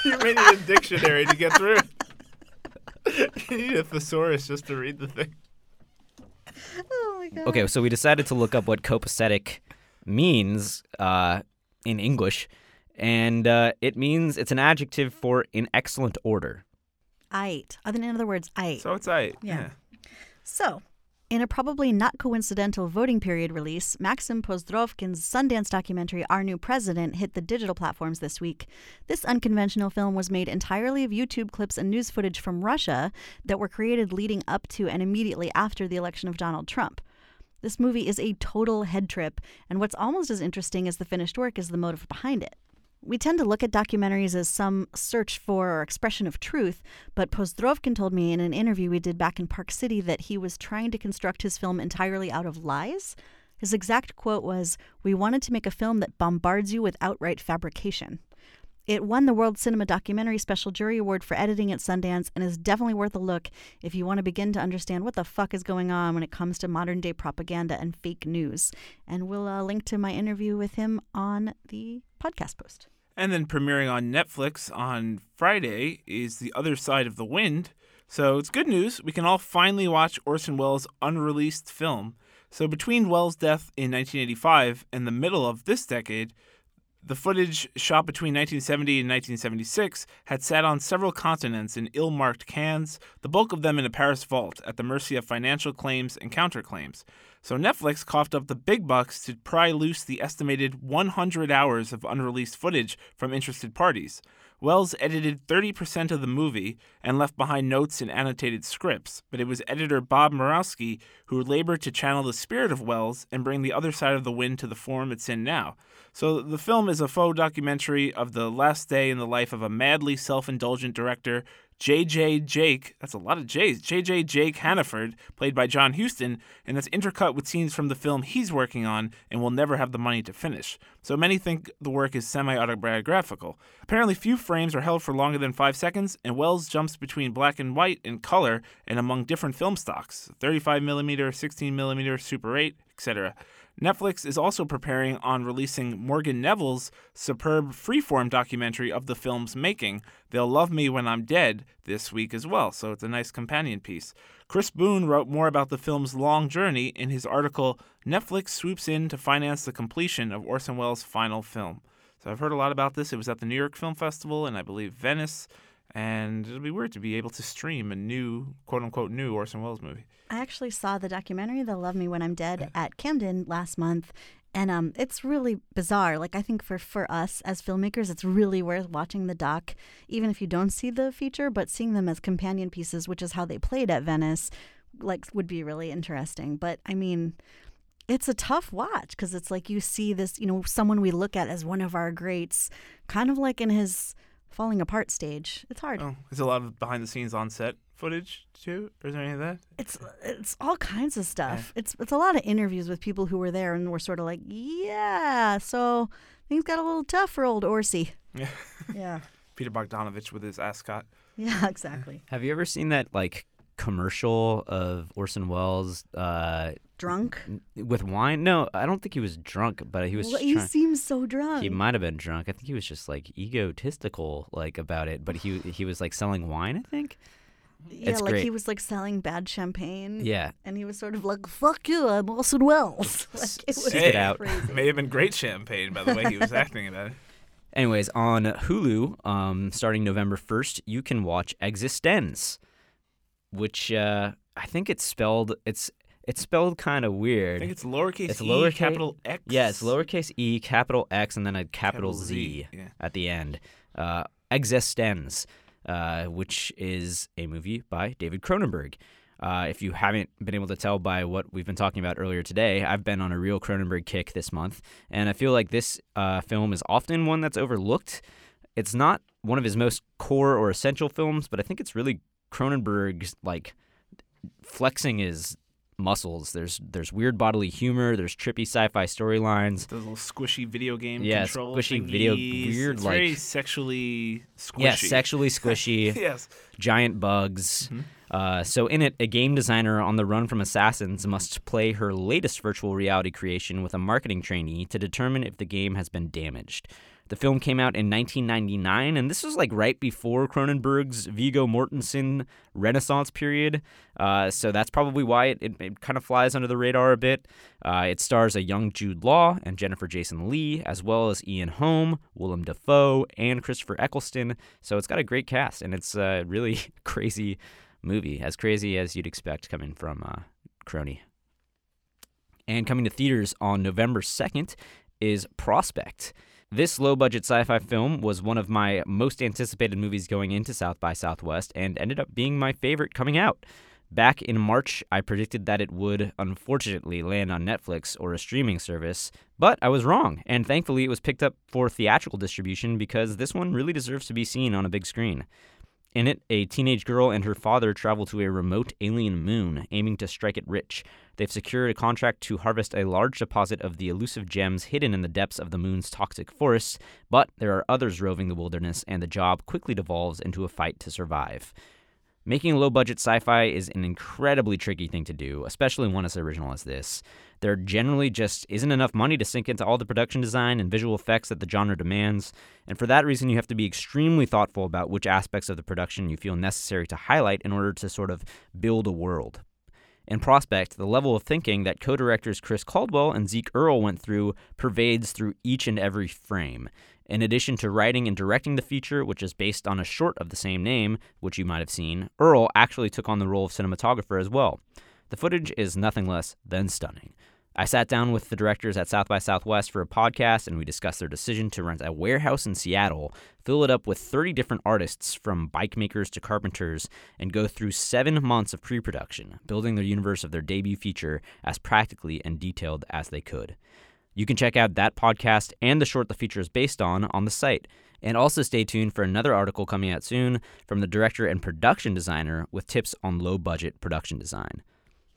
you may need a dictionary to get through. you need a thesaurus just to read the thing. oh my god. okay, so we decided to look up what copacetic means uh, in English, and uh, it means it's an adjective for in excellent order. Ite. In other words, ite. So it's I. Yeah. So, In a probably not coincidental voting period release, Maxim Pozdorovkin's Sundance documentary Our New President hit the digital platforms this week. This unconventional film was made entirely of YouTube clips and news footage from Russia that were created leading up to and immediately after the election of Donald Trump. This movie is a total head trip, and what's almost as interesting as the finished work is the motive behind it. We tend to look at documentaries as some search for or expression of truth, but Pozdorovkin told me in an interview we did back in Park City that he was trying to construct his film entirely out of lies. His exact quote was We wanted to make a film that bombards you with outright fabrication. It won the World Cinema Documentary Special Jury Award for editing at Sundance and is definitely worth a look if you want to begin to understand what the fuck is going on when it comes to modern day propaganda and fake news. And we'll uh, link to my interview with him on the podcast post. And then premiering on Netflix on Friday is The Other Side of the Wind. So it's good news. We can all finally watch Orson Welles' unreleased film. So between Welles' death in 1985 and the middle of this decade, the footage shot between 1970 and 1976 had sat on several continents in ill marked cans, the bulk of them in a Paris vault at the mercy of financial claims and counterclaims. So Netflix coughed up the big bucks to pry loose the estimated 100 hours of unreleased footage from interested parties. Welles edited 30% of the movie and left behind notes and annotated scripts, but it was editor Bob Murawski who labored to channel the spirit of Welles and bring the other side of the wind to the form it's in now. So the film is a faux documentary of the last day in the life of a madly self-indulgent director J.J. Jake, that's a lot of J's, J.J. Jake Hannaford, played by John Huston, and that's intercut with scenes from the film he's working on and will never have the money to finish. So many think the work is semi autobiographical. Apparently, few frames are held for longer than five seconds, and Welles jumps between black and white and color and among different film stocks 35mm, 16mm, Super 8, etc. Netflix is also preparing on releasing Morgan Neville's superb freeform documentary of the film's making, They'll Love Me When I'm Dead, this week as well, so it's a nice companion piece. Chris Boone wrote more about the film's long journey in his article, Netflix Swoops In to Finance the Completion of Orson Welles' Final Film. So I've heard a lot about this. It was at the New York Film Festival and I believe Venice, and it'll be weird to be able to stream a new, quote unquote, new Orson Welles movie. I actually saw the documentary "They'll Love Me When I'm Dead" at Camden last month, and um, it's really bizarre. Like I think for for us as filmmakers, it's really worth watching the doc, even if you don't see the feature, but seeing them as companion pieces, which is how they played at Venice, like would be really interesting. But I mean. It's a tough watch because it's like you see this, you know, someone we look at as one of our greats, kind of like in his falling apart stage. It's hard. Oh, there's a lot of behind the scenes on set footage too, or is there any of that? It's it's all kinds of stuff. It's it's a lot of interviews with people who were there and were sort of like, yeah, so things got a little tough for old Orsi. Yeah. Yeah. Peter Bogdanovich with his ascot. Yeah, exactly. Have you ever seen that like commercial of Orson Welles uh, Drunk. with wine? No, I don't think he was drunk, but he was. Well, he trying- seems so drunk. He might have been drunk. I think he was just like egotistical, like about it. But he he was like selling wine. I think. yeah, it's like great. he was like selling bad champagne. Yeah. And he was sort of like, "Fuck you, I'm Orson Welles." like, it was Stick it out. crazy. May have been great champagne by the way he was acting about it. Anyways, on Hulu, um, starting November first, you can watch eXistenZ, which uh, I think it's spelled it's it's spelled kind of weird. I think it's lowercase It's e, lowercase- capital X. Yeah, it's lowercase e, capital X, and then a capital, Capital Z, Z, yeah. at the end. Uh, eXistenZ, uh, which is a movie by David Cronenberg. Uh, if you haven't been able to tell by what we've been talking about earlier today, I've been on a real Cronenberg kick this month, and I feel like this uh, film is often one that's overlooked. It's not one of his most core or essential films, but I think it's really Cronenberg's like flexing his muscles. There's there's weird bodily humor. There's trippy sci-fi storylines. Those little squishy video game Yeah, control squishy video- thingies. weird, It's very sexually squishy. Yeah, sexually squishy, yes. giant bugs. Mhm. Uh, so in it, a game designer on the run from assassins must play her latest virtual reality creation with a marketing trainee to determine if the game has been damaged. The film came out in 1999, and this was like right before Cronenberg's Viggo Mortensen Renaissance period. Uh, so that's probably why it, it, it kind of flies under the radar a bit. Uh, it stars a young Jude Law and Jennifer Jason Leigh, as well as Ian Holm, Willem Dafoe, and Christopher Eccleston. So it's got a great cast, and it's a really crazy movie, as crazy as you'd expect coming from uh, crony. And coming to theaters on November 2nd is Prospect. This low budget sci fi film was one of my most anticipated movies going into South by Southwest and ended up being my favorite coming out. Back in March, I predicted that it would unfortunately land on Netflix or a streaming service, but I was wrong, and thankfully it was picked up for theatrical distribution because this one really deserves to be seen on a big screen. In it, a teenage girl and her father travel to a remote alien moon, aiming to strike it rich. They've secured a contract to harvest a large deposit of the elusive gems hidden in the depths of the moon's toxic forests, but there are others roving the wilderness, and the job quickly devolves into a fight to survive. Making low budget sci fi is an incredibly tricky thing to do, especially one as original as this. There generally just isn't enough money to sink into all the production design and visual effects that the genre demands, and for that reason, you have to be extremely thoughtful about which aspects of the production you feel necessary to highlight in order to sort of build a world. In Prospect, the level of thinking that co directors Chris Caldwell and Zeke Earley went through pervades through each and every frame. In addition to writing and directing the feature, which is based on a short of the same name, which you might have seen, Earley actually took on the role of cinematographer as well. The footage is nothing less than stunning. I sat down with the directors at South by Southwest for a podcast and we discussed their decision to rent a warehouse in Seattle, fill it up with 30 different artists from bike makers to carpenters, and go through seven months of pre production, building the universe of their debut feature as practically and detailed as they could. You can check out that podcast and the short the feature is based on on the site. And also stay tuned for another article coming out soon from the director and production designer with tips on low budget production design.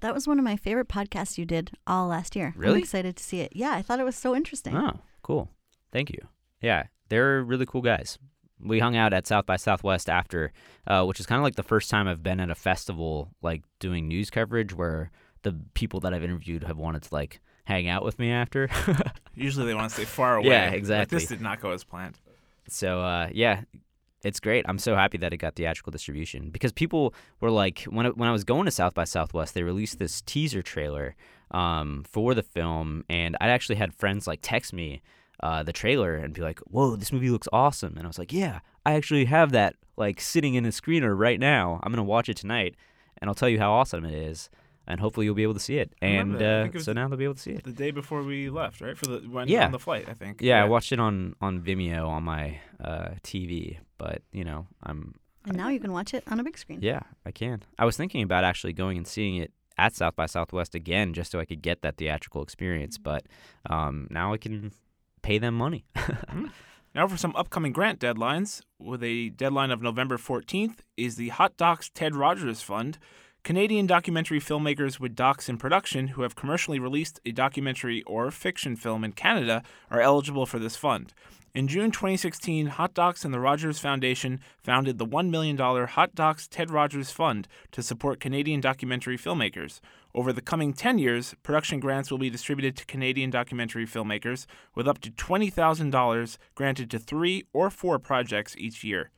That was one of my favorite podcasts you did all last year. Really? I'm excited to see it. Yeah, I thought it was so interesting. Oh, cool. Thank you. Yeah, they're really cool guys. We hung out at South by Southwest after, uh, which is kind of like the first time I've been at a festival, like doing news coverage, where the people that I've interviewed have wanted to like hang out with me after. Usually they want to stay far away. Yeah, exactly. this did not go as planned. so uh, yeah, it's great. I'm so happy that it got theatrical distribution because people were like, when it, when I was going to South by Southwest, they released this teaser trailer um, for the film, and I actually had friends like text me uh, the trailer and be like, "Whoa, this movie looks awesome!" And I was like, "Yeah, I actually have that like sitting in a screener right now. I'm gonna watch it tonight, and I'll tell you how awesome it is." And hopefully you'll be able to see it. And uh, it so now they'll be able to see it. The day before we left, right? For the when Yeah. on the flight, I think. Yeah, I watched it on on Vimeo on my uh, TV, but you know, I'm And now you can watch it on a big screen. Yeah, I can. I was thinking about actually going and seeing it at South by Southwest again, just so I could get that theatrical experience. But um, now I can pay them money. Now for some upcoming grant deadlines. With a deadline of November 14th is the Hot Docs Ted Rogers Fund. Canadian documentary filmmakers with docs in production who have commercially released a documentary or fiction film in Canada are eligible for this fund. In June 2016, Hot Docs and the Rogers Foundation founded the $1 million Hot Docs Ted Rogers Fund to support Canadian documentary filmmakers. Over the coming 10 years, production grants will be distributed to Canadian documentary filmmakers with up to $20,000 granted to three or four projects each year.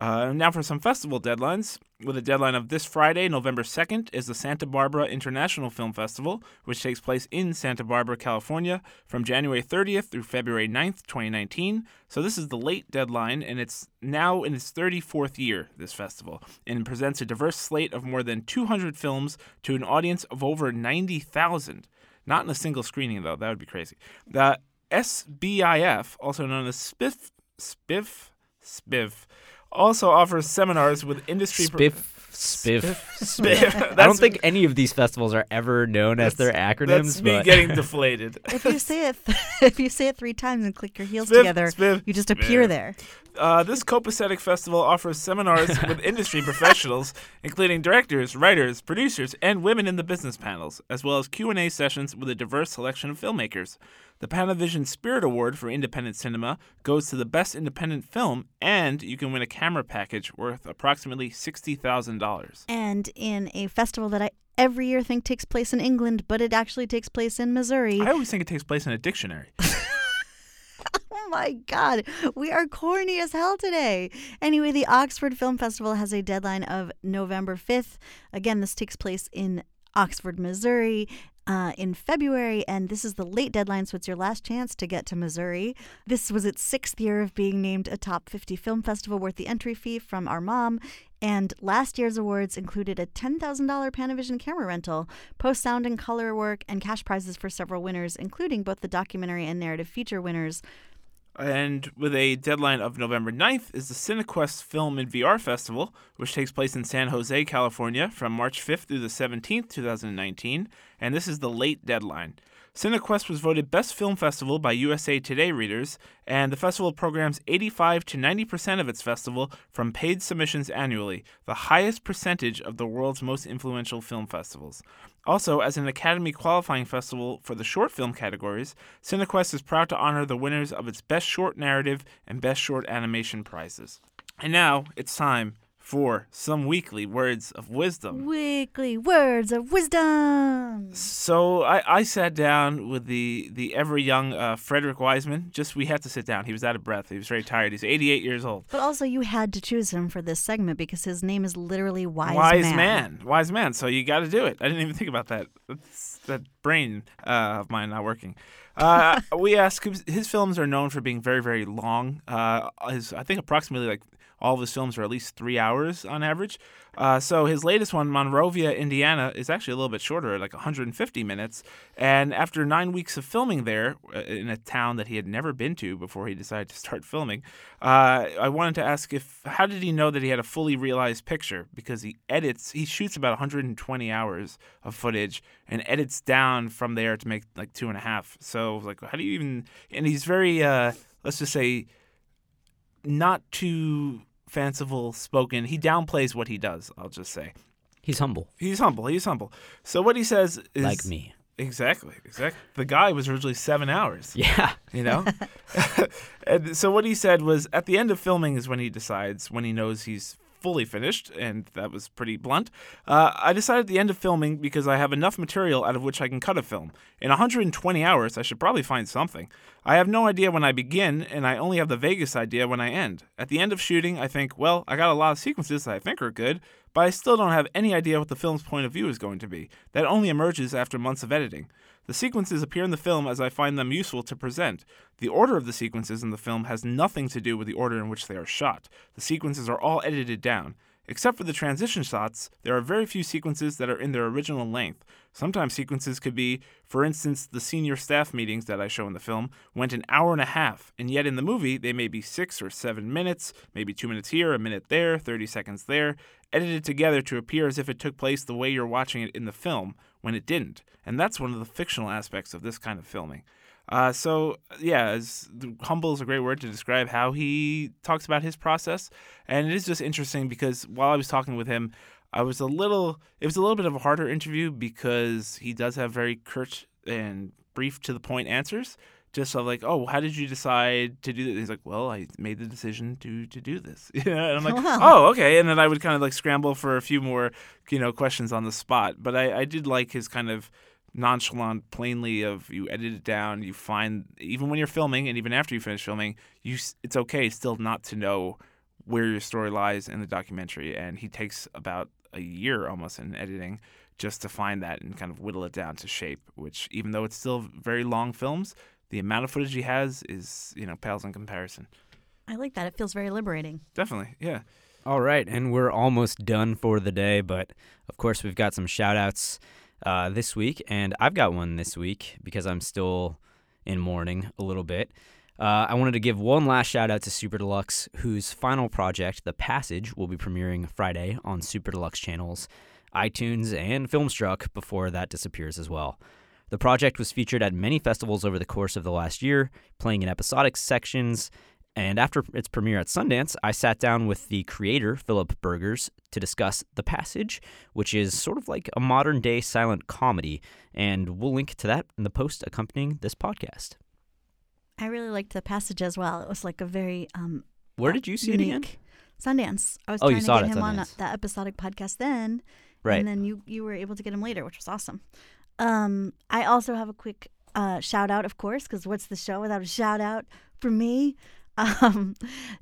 Uh, now for some festival deadlines. With a deadline of this Friday, November 2nd, is the Santa Barbara International Film Festival, which takes place in Santa Barbara, California, from January 30th through February 9th, 2019. So this is the late deadline, and it's now in its 34th year, this festival, and presents a diverse slate of more than 200 films to an audience of over 90,000. Not in a single screening, though. That would be crazy. The SBIF, also known as SPIF, SPIF, SPIF, also offers seminars with industry. pro- Spiff, spiff, Spiff. spiff. I don't think any of these festivals are ever known as their acronyms. That's me but getting deflated. If you say it, if you say it three times and click your heels Spiff, together, spiff, you just appear spiff. there. Uh, this copacetic festival offers seminars with industry professionals, including directors, writers, producers, and women in the business panels, as well as Q&A sessions with a diverse selection of filmmakers. The Panavision Spirit Award for Independent Cinema goes to the best independent film, and you can win a camera package worth approximately $60,000. And in a festival that I every year think takes place in England, but it actually takes place in Missouri. I always think it takes place in a dictionary. My God, we are corny as hell today. Anyway, the Oxford Film Festival has a deadline of November 5th. Again, this takes place in Oxford, Missouri. uh, in February, and this is the late deadline, so it's your last chance to get to Missouri. This was its sixth year of being named a top 50 film festival worth the entry fee from our mom. And last year's awards included a $10,000 Panavision camera rental, post sound and color work, and cash prizes for several winners, including both the documentary and narrative feature winners. And with a deadline of November 9th is the Cinequest Film and VR Festival, which takes place in San Jose, California from March 5th through the 17th, 2019. And this is the late deadline. Cinequest was voted Best Film Festival by USA Today readers, and the festival programs 85 to 90 percent of its festival from paid submissions annually, the highest percentage of the world's most influential film festivals. Also, as an Academy qualifying festival for the short film categories, Cinequest is proud to honor the winners of its Best Short Narrative and Best Short Animation prizes. And now it's time for some weekly words of wisdom. Weekly words of wisdom. So I, I sat down with the the ever young uh, Frederick Wiseman. Just we had to sit down. He was out of breath. He was very tired. He's 88 years old. But also, you had to choose him for this segment because his name is literally Wise, Wise Man. man. Wise man. So you got to do it. I didn't even think about that. That's, that brain uh, of mine not working. Uh, we asked his films are known for being very very long. Uh, his I think approximately like all of his films are at least three hours on average. Uh, so his latest one, Monrovia, Indiana, is actually a little bit shorter, like 150 minutes. And after nine weeks of filming there uh, in a town that he had never been to before he decided to start filming, uh, I wanted to ask if how did he know that he had a fully realized picture? Because he edits, he shoots about 120 hours of footage and edits down from there to make like two and a half. So like, how do you even? And he's very, uh, let's just say, not too fanciful spoken. He downplays what he does, I'll just say. He's humble. He's humble. He's humble. So what he says is Like me. Exactly. Exactly. The guy was originally seven hours. Yeah. You know? and so what he said was at the end of filming is when he decides, when he knows he's fully finished, and that was pretty blunt. Uh, I decided at the end of filming because I have enough material out of which I can cut a film. In 120 hours, I should probably find something. I have no idea when I begin, and I only have the vaguest idea when I end. At the end of shooting, I think, well, I got a lot of sequences that I think are good, but I still don't have any idea what the film's point of view is going to be. That only emerges after months of editing. The sequences appear in the film as I find them useful to present. The order of the sequences in the film has nothing to do with the order in which they are shot. The sequences are all edited down. Except for the transition shots, there are very few sequences that are in their original length. Sometimes sequences could be, for instance, the senior staff meetings that I show in the film went an hour and a half, and yet in the movie they may be six or seven minutes, maybe two minutes here, a minute there, 30 seconds there, edited together to appear as if it took place the way you're watching it in the film when it didn't. And that's one of the fictional aspects of this kind of filming. Uh, so yeah, as, humble is a great word to describe how he talks about his process, and it is just interesting because while I was talking with him, I was a little. It was a little bit of a harder interview because he does have very curt and brief to the point answers. Just of like, oh, how did you decide to do this? He's like, well, I made the decision to to do this. Yeah, and I'm like, Wow. oh, okay. And then I would kind of like scramble for a few more, you know, questions on the spot. But I, I did like his kind of nonchalant, plainly of you edit it down. You find even when you're filming and even after you finish filming, you it's okay still not to know where your story lies in the documentary. And he takes about a year almost in editing just to find that and kind of whittle it down to shape. Which even though it's still very long films, the amount of footage he has is you know pales in comparison. I like that. It feels very liberating. Definitely, yeah. All right, and we're almost done for the day, but of course we've got some shout outs uh, this week, and I've got one this week because I'm still in mourning a little bit. Uh, I wanted to give one last shout out to Super Deluxe, whose final project, The Passage, will be premiering Friday on Super Deluxe channels, iTunes, and FilmStruck before that disappears as well. The project was featured at many festivals over the course of the last year, playing in episodic sections. And after its premiere at Sundance, I sat down with the creator, Philip Burgers, to discuss The Passage, which is sort of like a modern day silent comedy. And we'll link to that in the post accompanying this podcast. I really liked the passage as well. It was like a very um Where did you see it again? Sundance. I was Oh, trying to get him on that episodic podcast then, Right. and then you you were able to get him later, which was awesome. Um, I also have a quick uh, shout out, of course, because what's the show without a shout out for me? Um,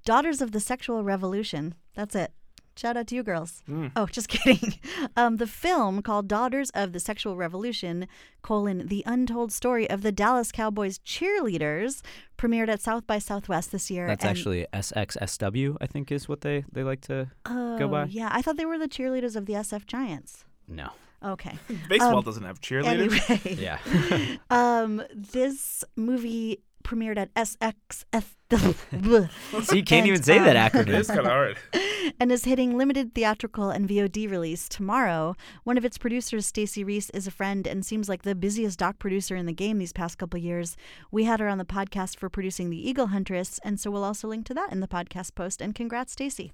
Daughters of the Sexual Revolution. That's it. Shout out to you girls. Mm. Oh, just kidding. Um, the film called Daughters of the Sexual Revolution, colon, the untold story of the Dallas Cowboys cheerleaders, premiered at South by Southwest this year. That's and- actually SXSW, I think is what they, they like to. oh, by. Yeah, I thought they were the cheerleaders of the SF Giants. No. Okay. Baseball Um, doesn't have cheerleaders. Anyway. Yeah. Um, this movie premiered at SXF. so you can't And, even say that um, It is kind of hard. and is hitting limited theatrical and VOD release tomorrow. One of its producers, Stacey Reiss, is a friend and seems like the busiest doc producer in the game these past couple years. We had her on the podcast for producing The Eagle Huntress, and so we'll also link to that in the podcast post. And congrats, Stacey.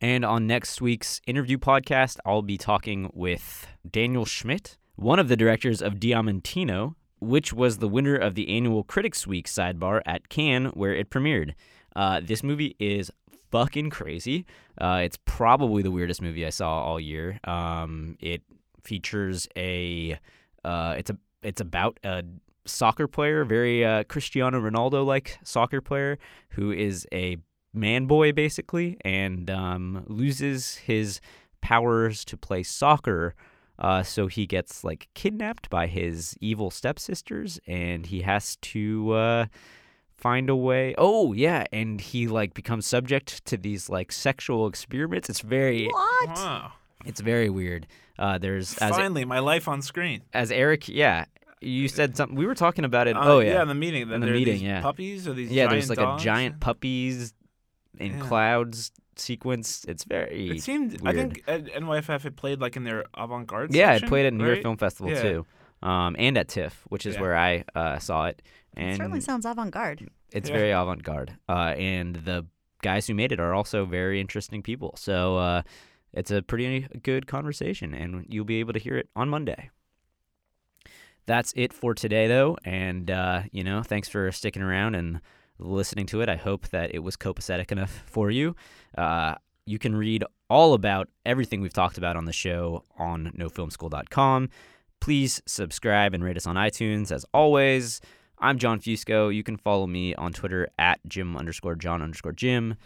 And on next week's interview podcast, I'll be talking with Daniel Schmidt, one of the directors of Diamantino, which was the winner of the annual Critics Week sidebar at Cannes, where it premiered. Uh, this movie is fucking crazy. Uh, it's probably the weirdest movie I saw all year. Um, it features a, uh, it's a, it's about a soccer player, very uh, Cristiano Ronaldo like soccer player, who is a man boy basically and um, loses his powers to play soccer. Uh, so he gets like kidnapped by his evil stepsisters and he has to uh, find a way. Oh, yeah. And he like becomes subject to these like sexual experiments. It's very, What? Wow. it's very weird. Uh, there's, as, Finally, my life on screen. as Erik, yeah, you said something. We were talking about it. Uh, oh, yeah. Yeah, in the meeting. In the there are meeting, these yeah. Puppies or these yeah, giant there's like dogs? a giant puppies in Yeah. clouds sequence. It's very. It seemed. I think at NYFF it played like in their avant-garde. Yeah, section, it played at New York right? Film Festival Yeah. too, um, and at TIFF, which is Yeah. where I uh, saw it. It certainly sounds avant garde. it's Yeah. very avant-garde. Uh, and the guys who made it are also very interesting people. So uh, it's a pretty good conversation, and you'll be able to hear it on Monday. That's it for today, though, and uh, you know, thanks for sticking around and listening to it. I hope that it was copacetic enough for you. Uh, you can read all about everything we've talked about on the show on nofilmschool.com. Please subscribe and rate us on iTunes. As always, I'm Jon Fusco. You can follow me on Twitter at Jim underscore John underscore Jim.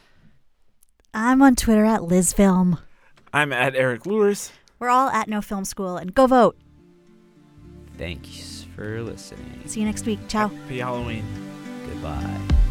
I'm on Twitter at LizFilm. I'm at Erik Luers. We're all at No Film School, and go vote. Thanks for listening. See you next week. Ciao. Happy Halloween. Goodbye.